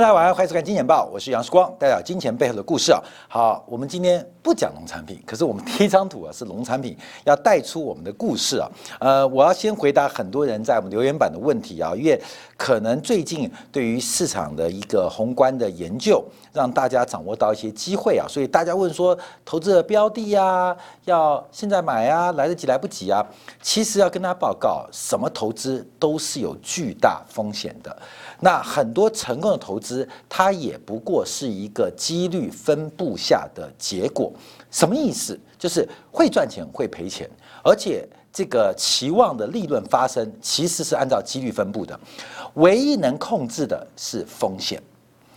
家欢迎收看《金钱报》，我是杨世光，带表金钱背后的故事啊。好，我们今天不讲农产品，可是我们第一张图啊是农产品，要带出我们的故事啊。呃，我要先回答很多人在我们留言板的问题啊，因为可能最近对于市场的一个宏观的研究，让大家掌握到一些机会啊，所以大家问说投资的标的呀，要现在买啊，来得及来不及啊？其实要跟大家报告，什么投资都是有巨大风险的。那很多成功的投资，它也不过是一个几率分布下的结果。什么意思？就是会赚钱会赔钱，而且这个期望的利润发生其实是按照几率分布的。唯一能控制的是风险，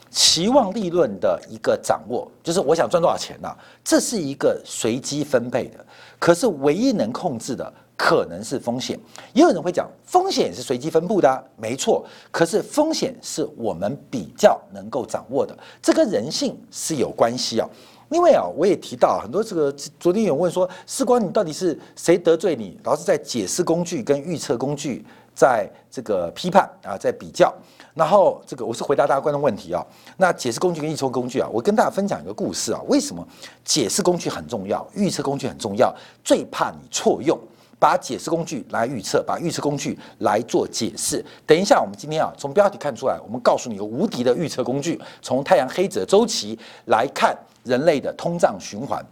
期望利润的一个掌握，就是我想赚多少钱呢？这是一个随机分配的。可是唯一能控制的。可能是风险，也有人会讲风险也是随机分布的，没错。可是风险是我们比较能够掌握的，这跟人性是有关系啊。另外啊，我也提到很多这个，昨天有问说，时光你到底是谁得罪你？老是在解释工具跟预测工具在这个批判啊，在比较。然后这个我是回答大家观众问题啊。那解释工具跟预测工具啊，我跟大家分享一个故事啊。为什么解释工具很重要，预测工具很重要？最怕你错用。把解释工具来预测，把预测工具来做解释。等一下，我们今天啊，从标题看出来，我们告诉你一个无敌的预测工具。从太阳黑子的周期来看，人类的通胀循环。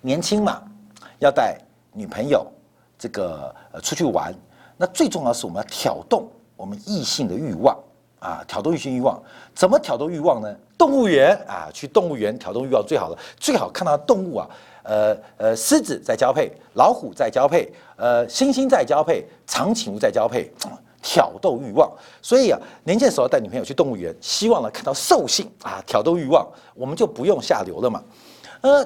年轻嘛，要带女朋友这个出去玩。那最重要是，我们要挑动我们异性的欲望啊，挑动异性欲望。怎么挑动欲望呢？动物园啊，去动物园挑动欲望最好了，最好看到动物啊。呃呃，狮子在交配，老虎在交配，呃，猩猩在交配，长颈鹿在交配，挑逗欲望。所以啊，年轻的时候带女朋友去动物园，希望呢看到兽性啊，挑逗欲望，我们就不用下流了嘛。呃，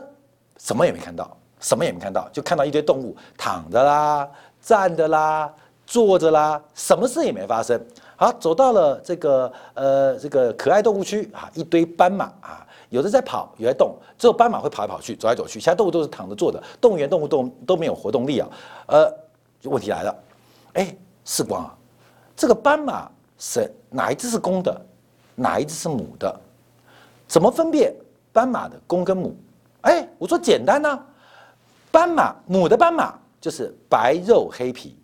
什么也没看到，什么也没看到，就看到一堆动物躺着啦，站着啦，坐着啦，什么事也没发生。好，走到了这个呃这个可爱动物区啊，一堆斑马啊。有的在跑，有在动，只有斑马会跑来跑去，走来走去，其他动物都是躺着坐的。动物园动物都都没有活动力啊。呃，问题来了，哎，世光啊，这个斑马是哪一只是公的，哪一只是母的？怎么分辨斑马的公跟母？哎，我说简单呐，斑马母的斑马就是白肉黑皮，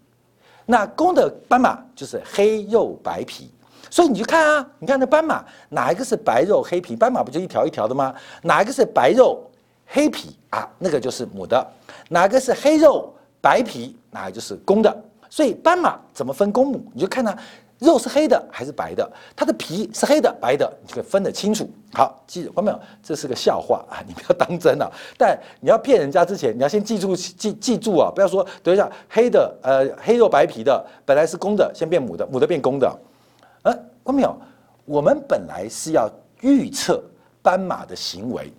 那公的斑马就是黑肉白皮。所以你去看啊，你看那斑马哪一个是白肉黑皮？斑马不就一条一条的吗？哪一个是白肉黑皮啊？那个就是母的。哪个是黑肉白皮？哪个就是公的。所以斑马怎么分公母？你就看它肉是黑的还是白的，它的皮是黑的白的，你就可以分得清楚。好，记住，看到没有？这是个笑话啊，你不要当真啊。但你要骗人家之前，你要先记住记记住啊，不要说等一下黑的呃黑肉白皮的本来是公的，先变母的，母的变公的。呃，关没有？我们本来是要预测斑马的行为，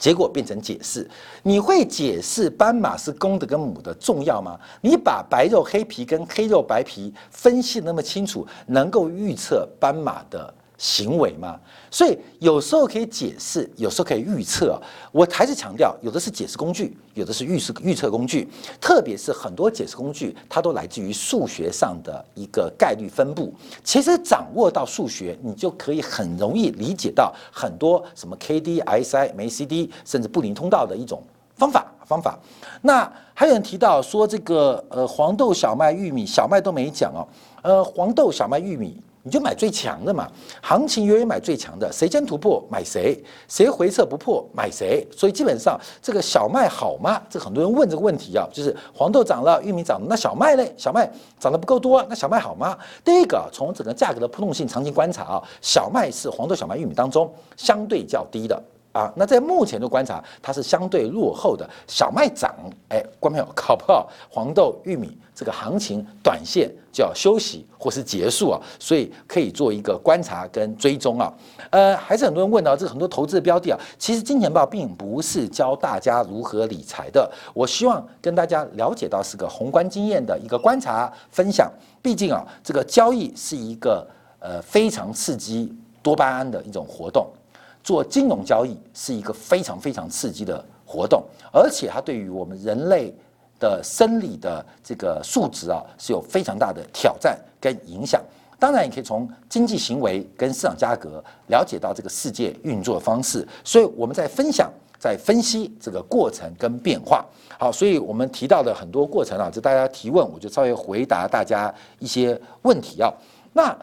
结果变成解释。你会解释斑马是公的跟母的重要吗？你把白肉黑皮跟黑肉白皮分析那么清楚，能够预测斑马的？行为吗？所以有时候可以解释，有时候可以预测。我还是强调，有的是解释工具，有的是预示预测工具。特别是很多解释工具，它都来自于数学上的一个概率分布。其实掌握到数学，你就可以很容易理解到很多什么 K D S I M A C D，甚至布林通道的一种方法方法。那还有人提到说，这个呃黄豆、小麦、玉米，小麦都没讲哦。呃，黄豆、小麦、玉米。你就买最强的嘛，行情永远买最强的，谁先突破买谁，谁回撤不破买谁。所以基本上这个小麦好吗？这很多人问这个问题啊，就是黄豆涨了，玉米涨了，那小麦嘞？小麦涨得不够多，那小麦好吗？第一个，从整个价格的波动性长期观察啊，小麦是黄豆、小麦、玉米当中相对较低的。啊，那在目前的观察，它是相对落后的。小麦涨，哎，观众朋友，搞不好黄豆、玉米这个行情短线就要休息或是结束啊，所以可以做一个观察跟追踪啊。呃，还是很多人问到这个很多投资的标的啊，其实金钱豹并不是教大家如何理财的，我希望跟大家了解到是个宏观经验的一个观察分享。毕竟啊，这个交易是一个呃非常刺激多巴胺的一种活动。做金融交易是一个非常非常刺激的活动，而且它对于我们人类的生理的这个素质啊是有非常大的挑战跟影响。当然也可以从经济行为跟市场价格了解到这个世界运作方式。所以我们在分享。在分析这个过程跟变化，好，所以我们提到的很多过程啊，就大家提问，我就稍微回答大家一些问题啊。那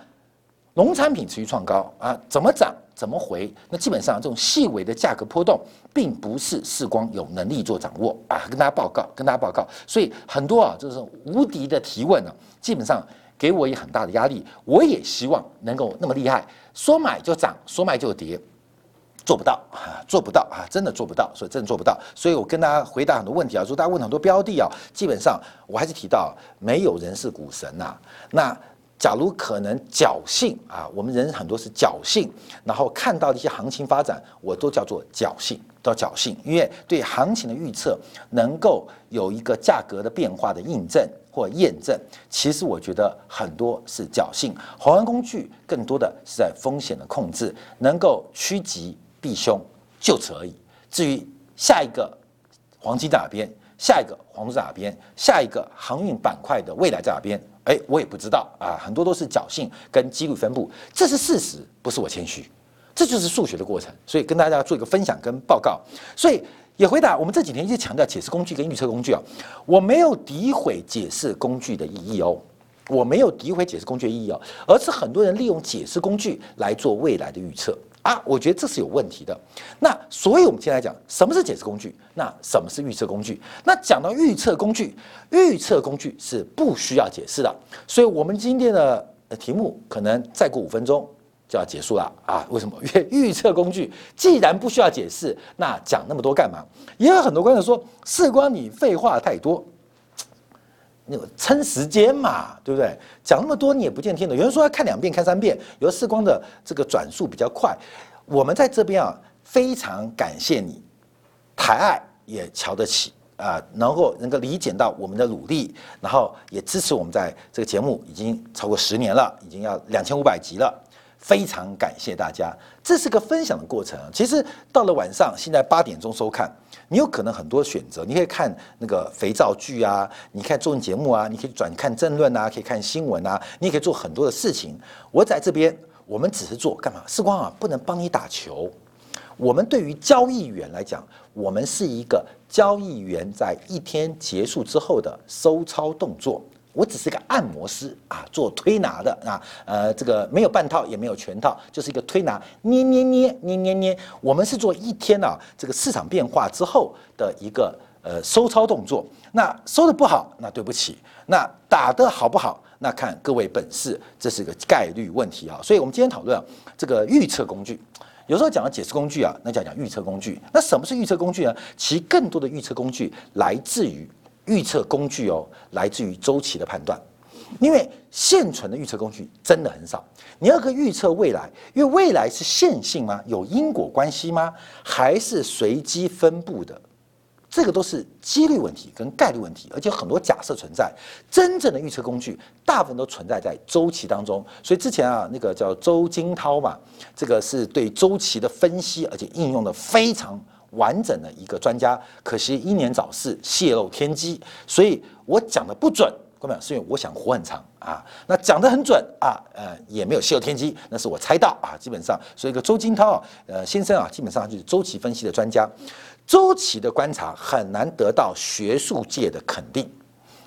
农产品持续创高啊，怎么涨怎么回？那基本上这种细微的价格波动，并不是世光有能力做掌握啊。跟大家报告，跟大家报告，所以很多啊，就是无敌的提问呢，基本上给我也很大的压力。我也希望能够那么厉害，说买就涨，说卖就跌。做不到啊，做不到啊，真的做不到，所以真的做不到。所以我跟大家回答很多问题啊，说大家问很多标的啊，基本上我还是提到，没有人是股神呐。那假如可能侥幸啊，我们人很多是侥幸，然后看到一些行情发展，我都叫做侥幸，都侥幸，因为对行情的预测能够有一个价格的变化的印证或验证，其实我觉得很多是侥幸。宏观工具更多的是在风险的控制，能够趋吉。避凶，就此而已。至于下一个黄金在哪边，下一个黄金在哪边，下一个航运板块的未来在哪边，哎，我也不知道啊。很多都是侥幸跟几率分布，这是事实，不是我谦虚，这就是数学的过程。所以跟大家做一个分享跟报告。所以也回答我们这几天一直强调解释工具跟预测工具啊，我没有诋毁解释工具的意义哦，我没有诋毁解释工具的意义哦，而是很多人利用解释工具来做未来的预测。啊，我觉得这是有问题的。那所以，我们先来讲什么是解释工具，那什么是预测工具？那讲到预测工具，预测工具是不需要解释的。所以，我们今天的题目可能再过五分钟就要结束了啊？为什么？因为预测工具既然不需要解释，那讲那么多干嘛？也有很多观众说，事关你废话太多。那个撑时间嘛，对不对？讲那么多你也不见听的。有人说要看两遍、看三遍，有的视光的这个转速比较快。我们在这边啊，非常感谢你，抬爱也瞧得起啊，能够能够理解到我们的努力，然后也支持我们在这个节目已经超过十年了，已经要两千五百集了。非常感谢大家，这是个分享的过程。其实到了晚上，现在八点钟收看，你有可能很多选择，你可以看那个肥皂剧啊，你看综艺节目啊，你可以转看政论啊，可以看新闻啊，你也可以做很多的事情。我在这边，我们只是做干嘛？时光啊，不能帮你打球。我们对于交易员来讲，我们是一个交易员在一天结束之后的收操动作。我只是个按摩师啊，做推拿的啊，呃，这个没有半套也没有全套，就是一个推拿，捏捏捏捏捏捏。我们是做一天啊，这个市场变化之后的一个呃收操动作。那收的不好，那对不起；那打的好不好，那看各位本事，这是个概率问题啊。所以我们今天讨论这个预测工具，有时候讲到解释工具啊，那讲讲预测工具。那什么是预测工具呢？其更多的预测工具来自于。预测工具哦，来自于周期的判断，因为现存的预测工具真的很少。你要可预测未来，因为未来是线性吗？有因果关系吗？还是随机分布的？这个都是几率问题跟概率问题，而且很多假设存在。真正的预测工具大部分都存在在周期当中。所以之前啊，那个叫周金涛嘛，这个是对周期的分析，而且应用的非常。完整的一个专家，可惜英年早逝，泄露天机，所以我讲的不准，各位是因为我想活很长啊。那讲的很准啊，呃，也没有泄露天机，那是我猜到啊。基本上，所以一个周金涛呃先生啊，基本上就是周期分析的专家，周期的观察很难得到学术界的肯定。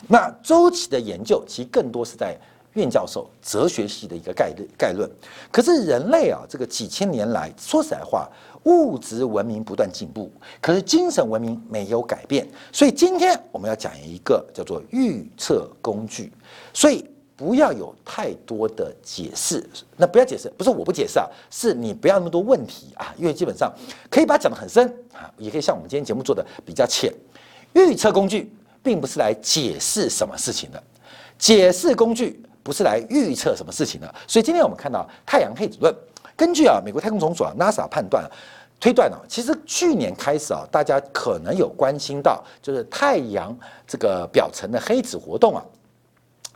那周期的研究，其实更多是在苑教授哲学系的一个概论概论。可是人类啊，这个几千年来，说实在话。物质文明不断进步，可是精神文明没有改变。所以今天我们要讲一个叫做预测工具。所以不要有太多的解释，那不要解释，不是我不解释啊，是你不要那么多问题啊，因为基本上可以把它讲得很深啊，也可以像我们今天节目做的比较浅。预测工具并不是来解释什么事情的，解释工具不是来预测什么事情的。所以今天我们看到太阳黑子论。根据啊，美国太空总署啊 NASA 判断推断啊，其实去年开始啊，大家可能有关心到，就是太阳这个表层的黑子活动啊，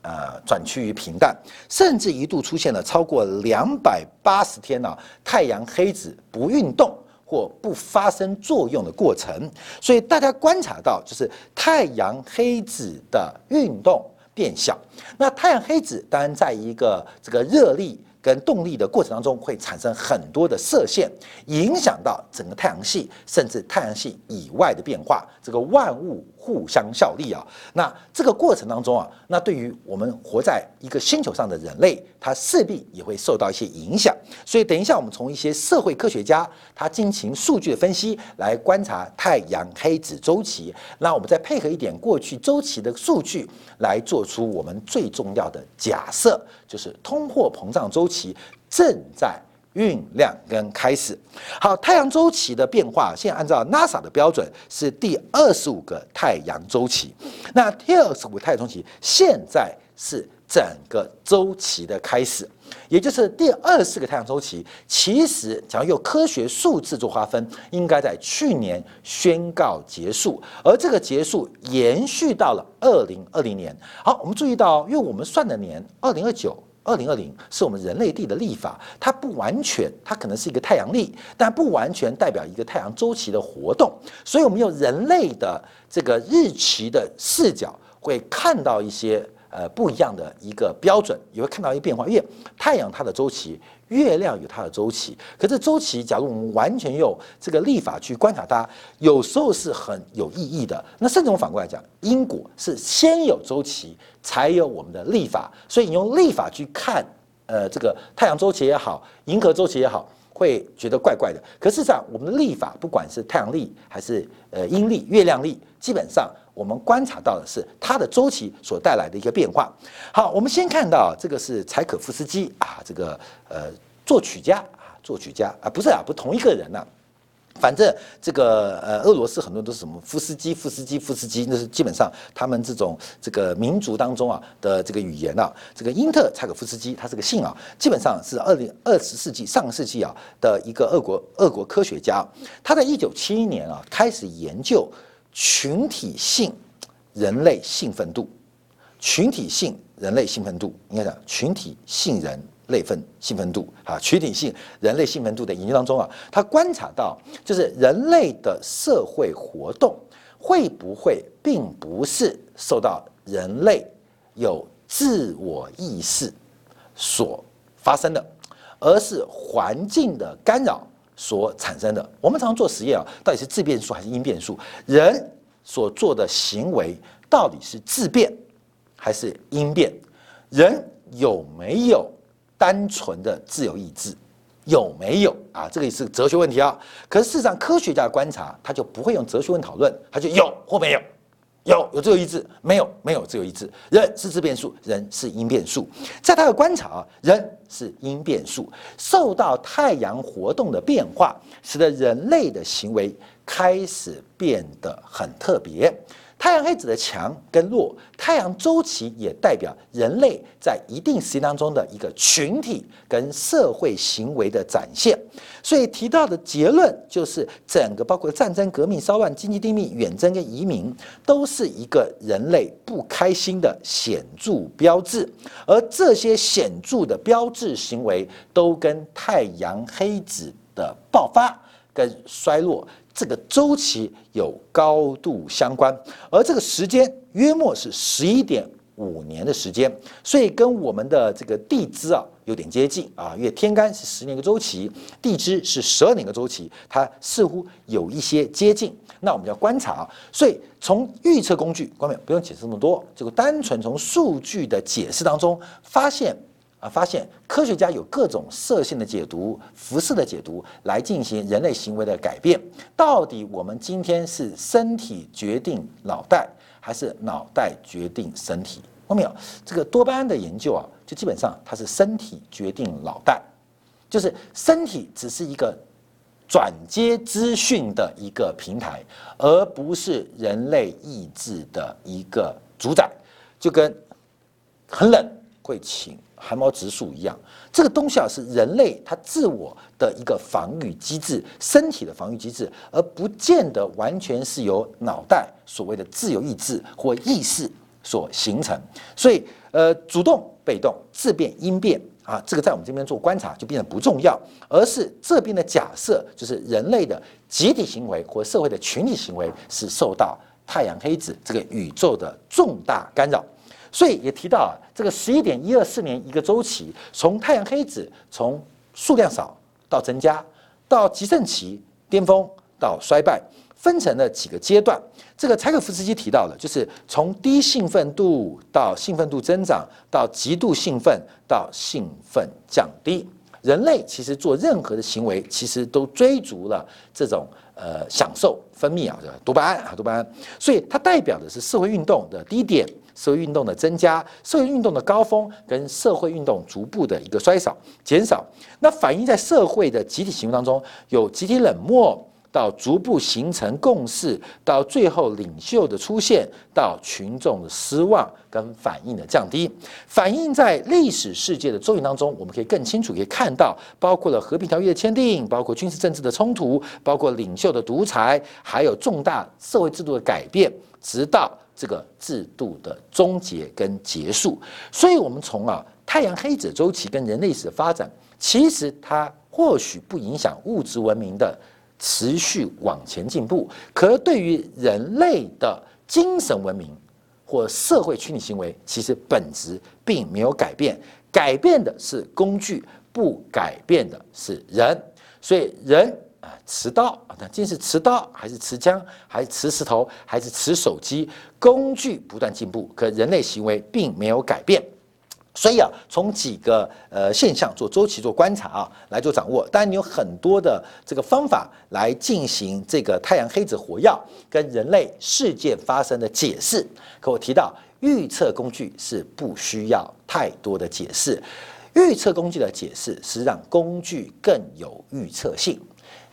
呃，转趋于平淡，甚至一度出现了超过两百八十天呢，太阳黑子不运动或不发生作用的过程。所以大家观察到，就是太阳黑子的运动变小。那太阳黑子当然在一个这个热力。跟动力的过程当中，会产生很多的射线，影响到整个太阳系，甚至太阳系以外的变化。这个万物互相效力啊，那这个过程当中啊，那对于我们活在一个星球上的人类，它势必也会受到一些影响。所以，等一下我们从一些社会科学家他进行数据的分析来观察太阳黑子周期，那我们再配合一点过去周期的数据来做出我们最重要的假设，就是通货膨胀周期。期正在酝酿跟开始。好，太阳周期的变化，现在按照 NASA 的标准是第二十五个太阳周期。那第二十五个太阳周期现在是整个周期的开始，也就是第二十四个太阳周期。其实，假如用科学数字做划分，应该在去年宣告结束，而这个结束延续到了二零二零年。好，我们注意到，因为我们算的年二零二九。二零二零是我们人类地的历法，它不完全，它可能是一个太阳历，但不完全代表一个太阳周期的活动。所以，我们用人类的这个日期的视角，会看到一些呃不一样的一个标准，也会看到一个变化。因为太阳它的周期。月亮有它的周期，可是周期，假如我们完全用这个历法去观察它，有时候是很有意义的。那甚至我反过来讲，因果是先有周期，才有我们的历法。所以你用历法去看，呃，这个太阳周期也好，银河周期也好。会觉得怪怪的，可事实上，我们的历法不管是太阳历还是呃阴历、月亮历，基本上我们观察到的是它的周期所带来的一个变化。好，我们先看到这个是柴可夫斯基啊，这个呃作曲家啊，作曲家啊，不是啊，不同一个人呐。反正这个呃，俄罗斯很多都是什么夫斯基、夫斯基、夫斯基，那是基本上他们这种这个民族当中啊的这个语言啊。这个英特柴可夫斯基，他这个姓啊，基本上是二零二十世纪上世纪啊的一个俄国俄国科学家。他在一九七一年啊开始研究群体性人类兴奋度，群体性人类兴奋度应该讲群体性人。类分兴奋度啊，群体性人类兴奋度的研究当中啊，他观察到，就是人类的社会活动会不会并不是受到人类有自我意识所发生的，而是环境的干扰所产生的。我们常常做实验啊，到底是自变数还是因变数？人所做的行为到底是自变还是因变？人有没有？单纯的自由意志有没有啊？这个也是哲学问题啊。可是事实上，科学家观察他就不会用哲学问讨论，他就有或没有，有有自由意志，没有没有自由意志。人是自变数，人是因变数。在他的观察啊，人是因变数，受到太阳活动的变化，使得人类的行为开始变得很特别。太阳黑子的强跟弱，太阳周期也代表人类在一定时间当中的一个群体跟社会行为的展现。所以提到的结论就是，整个包括战争、革命、骚乱、经济低迷、远征跟移民，都是一个人类不开心的显著标志。而这些显著的标志行为，都跟太阳黑子的爆发跟衰落。这个周期有高度相关，而这个时间约莫是十一点五年的时间，所以跟我们的这个地支啊有点接近啊，因为天干是十年一个周期，地支是十二年一个周期，它似乎有一些接近。那我们要观察啊，所以从预测工具，观众不用解释这么多，就单纯从数据的解释当中发现。啊，发现科学家有各种射线的解读、辐射的解读来进行人类行为的改变。到底我们今天是身体决定脑袋，还是脑袋决定身体？看到没有？这个多巴胺的研究啊，就基本上它是身体决定脑袋，就是身体只是一个转接资讯的一个平台，而不是人类意志的一个主宰。就跟很冷会请。汗毛直竖一样，这个东西啊是人类他自我的一个防御机制，身体的防御机制，而不见得完全是由脑袋所谓的自由意志或意识所形成。所以，呃，主动、被动、自变、因变啊，这个在我们这边做观察就变得不重要，而是这边的假设就是人类的集体行为或社会的群体行为是受到太阳黑子这个宇宙的重大干扰。所以也提到啊，这个十一点一二四年一个周期，从太阳黑子从数量少到增加，到极盛期巅峰到衰败，分成了几个阶段。这个柴可夫斯基提到了，就是从低兴奋度到兴奋度增长，到极度兴奋到兴奋降低。人类其实做任何的行为，其实都追逐了这种呃享受分泌啊，多巴胺啊，多巴胺。所以它代表的是社会运动的低点，社会运动的增加，社会运动的高峰跟社会运动逐步的一个衰少减少。那反映在社会的集体行为当中，有集体冷漠。到逐步形成共识，到最后领袖的出现，到群众的失望跟反应的降低，反映在历史世界的作用当中，我们可以更清楚可以看到，包括了和平条约的签订，包括军事政治的冲突，包括领袖的独裁，还有重大社会制度的改变，直到这个制度的终结跟结束。所以，我们从啊太阳黑子周期跟人类史的发展，其实它或许不影响物质文明的。持续往前进步，可对于人类的精神文明或社会群体行为，其实本质并没有改变，改变的是工具，不改变的是人。所以人啊，持刀啊，那竟是持刀，还是持枪，还是持石头，还是持手机？工具不断进步，可人类行为并没有改变。所以啊，从几个呃现象做周期做观察啊，来做掌握。当然，你有很多的这个方法来进行这个太阳黑子火药跟人类事件发生的解释。可我提到预测工具是不需要太多的解释，预测工具的解释是让工具更有预测性。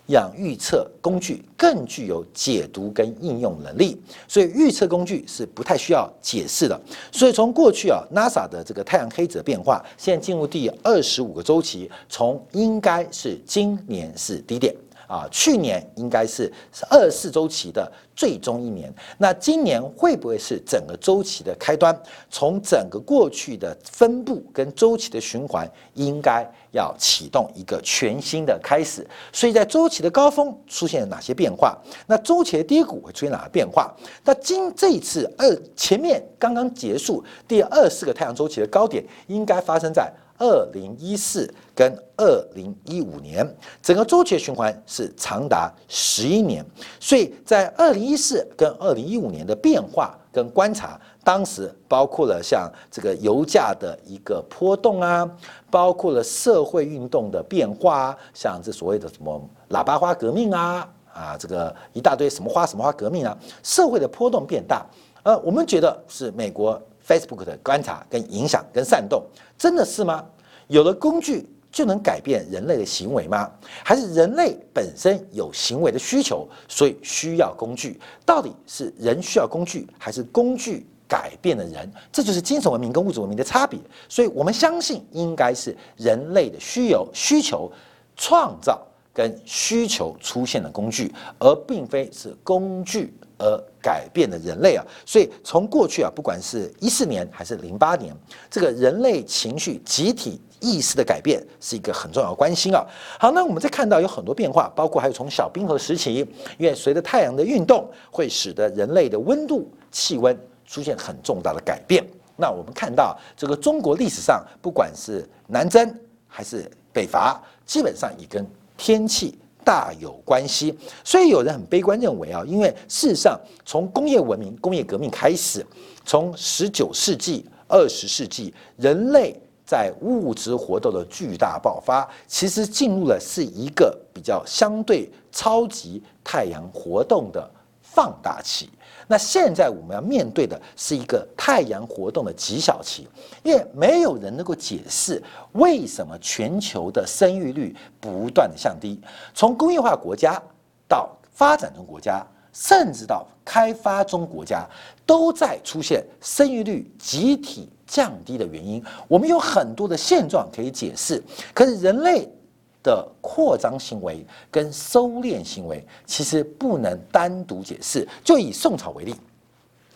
让预测工具更具有解读跟应用能力，所以预测工具是不太需要解释的。所以从过去啊，NASA 的这个太阳黑子的变化，现在进入第二十五个周期，从应该是今年是低点。啊，去年应该是二四周期的最终一年，那今年会不会是整个周期的开端？从整个过去的分布跟周期的循环，应该要启动一个全新的开始。所以在周期的高峰出现了哪些变化？那周期的低谷会出现哪些变化？那今这一次二前面刚刚结束第二四个太阳周期的高点，应该发生在。二零一四跟二零一五年，整个周期循环是长达十一年，所以在二零一四跟二零一五年的变化跟观察，当时包括了像这个油价的一个波动啊，包括了社会运动的变化啊，像这所谓的什么喇叭花革命啊，啊，这个一大堆什么花什么花革命啊，社会的波动变大，呃，我们觉得是美国。Facebook 的观察跟影响跟煽动，真的是吗？有了工具就能改变人类的行为吗？还是人类本身有行为的需求，所以需要工具？到底是人需要工具，还是工具改变了人？这就是精神文明跟物质文明的差别。所以我们相信，应该是人类的需有需求创造跟需求出现的工具，而并非是工具。而改变了人类啊，所以从过去啊，不管是一四年还是零八年，这个人类情绪集体意识的改变是一个很重要的关心啊。好，那我们再看到有很多变化，包括还有从小冰河时期，因为随着太阳的运动，会使得人类的温度、气温出现很重大的改变。那我们看到这个中国历史上，不管是南征还是北伐，基本上也跟天气。大有关系，所以有人很悲观认为啊，因为事实上从工业文明、工业革命开始，从十九世纪、二十世纪，人类在物质活动的巨大爆发，其实进入了是一个比较相对超级太阳活动的放大期。那现在我们要面对的是一个太阳活动的极小期，因为没有人能够解释为什么全球的生育率不断的降低，从工业化国家到发展中国家，甚至到开发中国家，都在出现生育率集体降低的原因。我们有很多的现状可以解释，可是人类。的扩张行为跟收敛行为，其实不能单独解释。就以宋朝为例，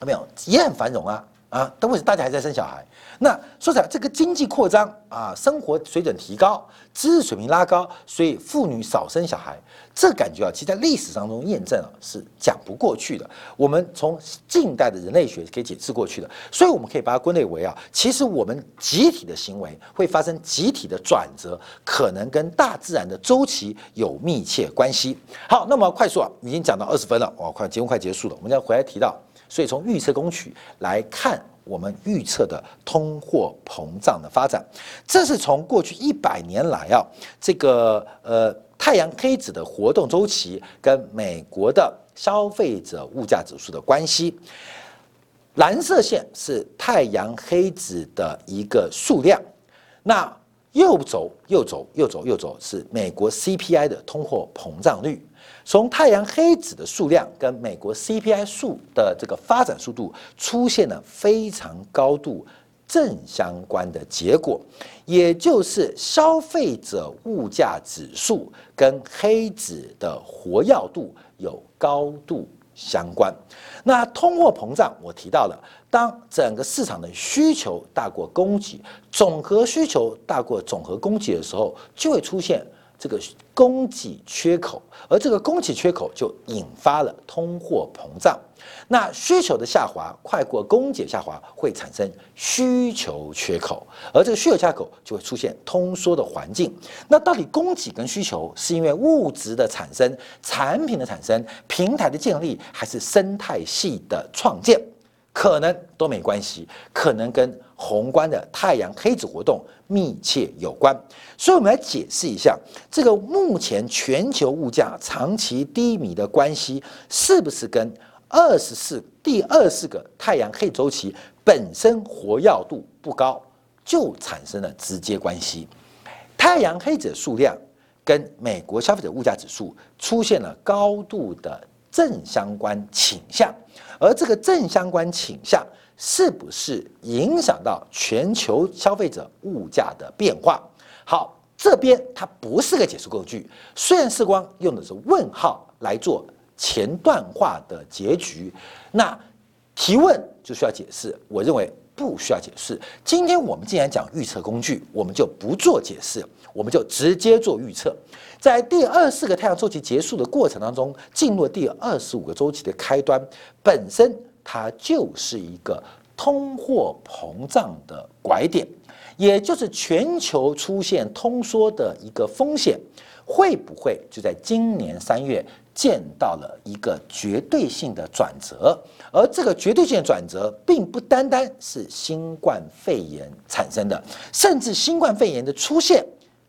有没有也很繁荣啊，啊，但为什么大家还在生小孩？那说起来，这个经济扩张啊，生活水准提高，知识水平拉高，所以妇女少生小孩，这感觉啊，其实在历史当中验证啊是讲不过去的。我们从近代的人类学可以解释过去的，所以我们可以把它归类为啊，其实我们集体的行为会发生集体的转折，可能跟大自然的周期有密切关系。好，那么快速啊，已经讲到二十分了，哇，快节目快结束了，我们要回来提到。所以从预测工具来看，我们预测的通货膨胀的发展，这是从过去一百年来啊，这个呃太阳黑子的活动周期跟美国的消费者物价指数的关系。蓝色线是太阳黑子的一个数量，那右轴右轴右轴右轴是美国 CPI 的通货膨胀率。从太阳黑子的数量跟美国 CPI 数的这个发展速度出现了非常高度正相关的结果，也就是消费者物价指数跟黑子的活跃度有高度相关。那通货膨胀我提到了，当整个市场的需求大过供给，总和需求大过总和供给的时候，就会出现。这个供给缺口，而这个供给缺口就引发了通货膨胀。那需求的下滑快过供给下滑，会产生需求缺口，而这个需求缺口就会出现通缩的环境。那到底供给跟需求是因为物质的产生、产品的产生、平台的建立，还是生态系的创建？可能都没关系，可能跟宏观的太阳黑子活动密切有关。所以，我们来解释一下这个目前全球物价长期低迷的关系，是不是跟二十四第二十个太阳黑周期本身活跃度不高就产生了直接关系？太阳黑子数量跟美国消费者物价指数出现了高度的正相关倾向。而这个正相关倾向是不是影响到全球消费者物价的变化？好，这边它不是个解释工具，虽然时光用的是问号来做前段话的结局，那提问就需要解释。我认为不需要解释。今天我们既然讲预测工具，我们就不做解释，我们就直接做预测。在第二四个太阳周期结束的过程当中，进入第二十五个周期的开端，本身它就是一个通货膨胀的拐点，也就是全球出现通缩的一个风险，会不会就在今年三月见到了一个绝对性的转折？而这个绝对性的转折，并不单单是新冠肺炎产生的，甚至新冠肺炎的出现，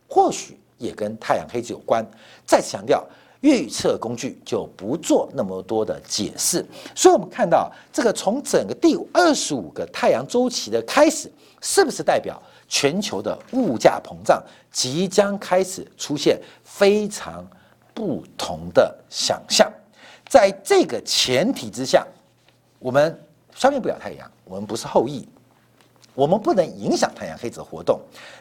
或许。也跟太阳黑子有关。再次强调，预测工具就不做那么多的解释。所以，我们看到这个从整个第二十五个太阳周期的开始，是不是代表全球的物价膨胀即将开始出现非常不同的想象？在这个前提之下，我们消灭不了太阳，我们不是后羿，我们不能影响太阳黑子的活动。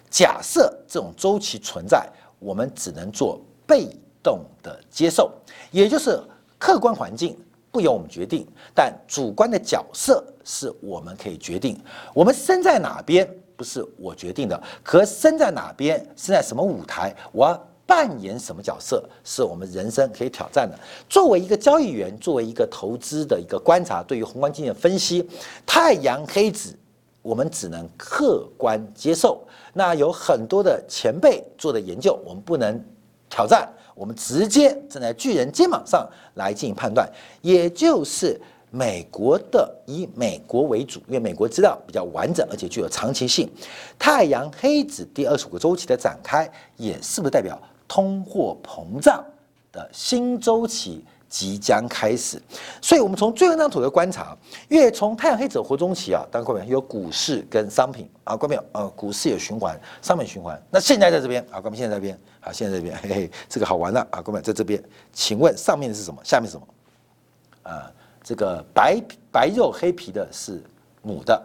假设这种周期存在。我们只能做被动的接受，也就是客观环境不由我们决定，但主观的角色是我们可以决定。我们身在哪边不是我决定的，可身在哪边，身在什么舞台，我扮演什么角色，是我们人生可以挑战的。作为一个交易员，作为一个投资的一个观察，对于宏观经济的分析，太阳黑子。我们只能客观接受。那有很多的前辈做的研究，我们不能挑战，我们直接站在巨人肩膀上来进行判断。也就是美国的以美国为主，因为美国资料比较完整，而且具有长期性。太阳黑子第二十五个周期的展开，也是不是代表通货膨胀的新周期？即将开始，所以我们从最后一张图的观察，因为从太阳黑子活中期啊，当然各位有股市跟商品啊，各位呃，股市有循环，商品循环。那现在在这边啊，各位现在这边啊，现在这边 嘿嘿，这个好玩了啊，各位在这边，请问上面是什么？下面是什么？啊，这个白白肉黑皮的是母的，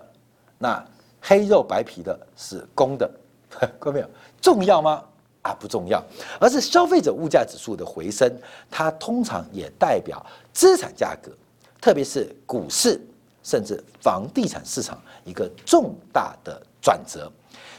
那黑肉白皮的是公的，各位重要吗？啊，不重要，而是消费者物价指数的回升，它通常也代表资产价格，特别是股市甚至房地产市场一个重大的转折。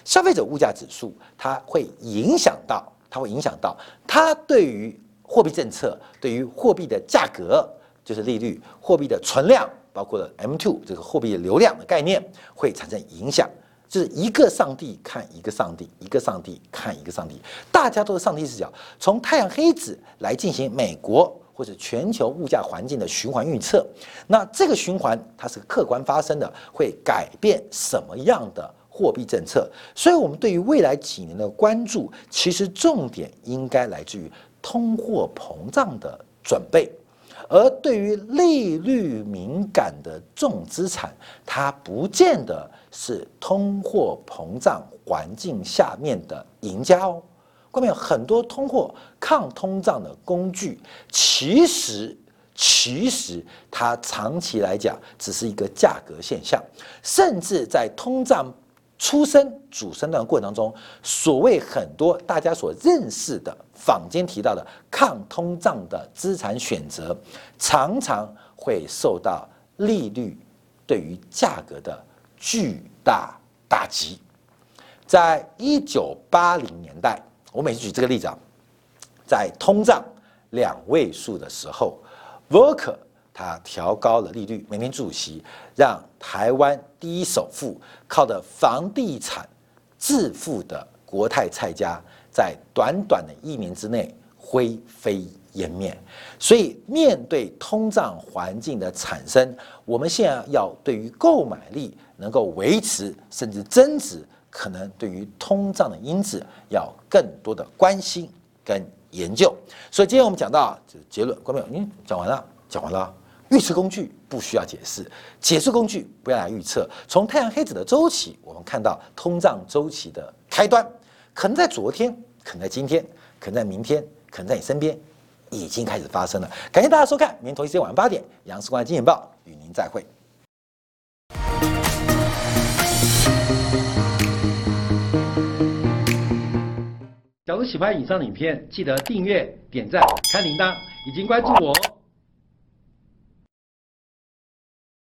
消费者物价指数它会影响到，它会影响到它对于货币政策、对于货币的价格，就是利率、货币的存量，包括了 M two 这个货币的流量的概念，会产生影响。就是一个上帝看一个上帝，一个上帝看一个上帝，大家都是上帝视角，从太阳黑子来进行美国或者全球物价环境的循环预测。那这个循环它是客观发生的，会改变什么样的货币政策？所以，我们对于未来几年的关注，其实重点应该来自于通货膨胀的准备。而对于利率敏感的重资产，它不见得是通货膨胀环境下面的赢家哦。外面有很多通货抗通胀的工具，其实其实它长期来讲只是一个价格现象，甚至在通胀。出生主升段过程当中，所谓很多大家所认识的坊间提到的抗通胀的资产选择，常常会受到利率对于价格的巨大打击。在一九八零年代，我每次举这个例子啊，在通胀两位数的时候，Volcker。他调高了利率，每年主席让台湾第一首富靠的房地产致富的国泰蔡家，在短短的一年之内灰飞烟灭。所以，面对通胀环境的产生，我们现在要对于购买力能够维持甚至增值，可能对于通胀的因子要更多的关心跟研究。所以，今天我们讲到这结论，观众朋友，嗯，讲完了，讲完了。预测工具不需要解释，解释工具不要来预测。从太阳黑子的周期，我们看到通胀周期的开端，可能在昨天，可能在今天，可能在明天，可能在你身边，已经开始发生了。感谢大家收看，明天同一时间晚上八点，杨世光金钱报与您再会。假如喜欢以上的影片，记得订阅、点赞、开铃铛，已经关注我哦。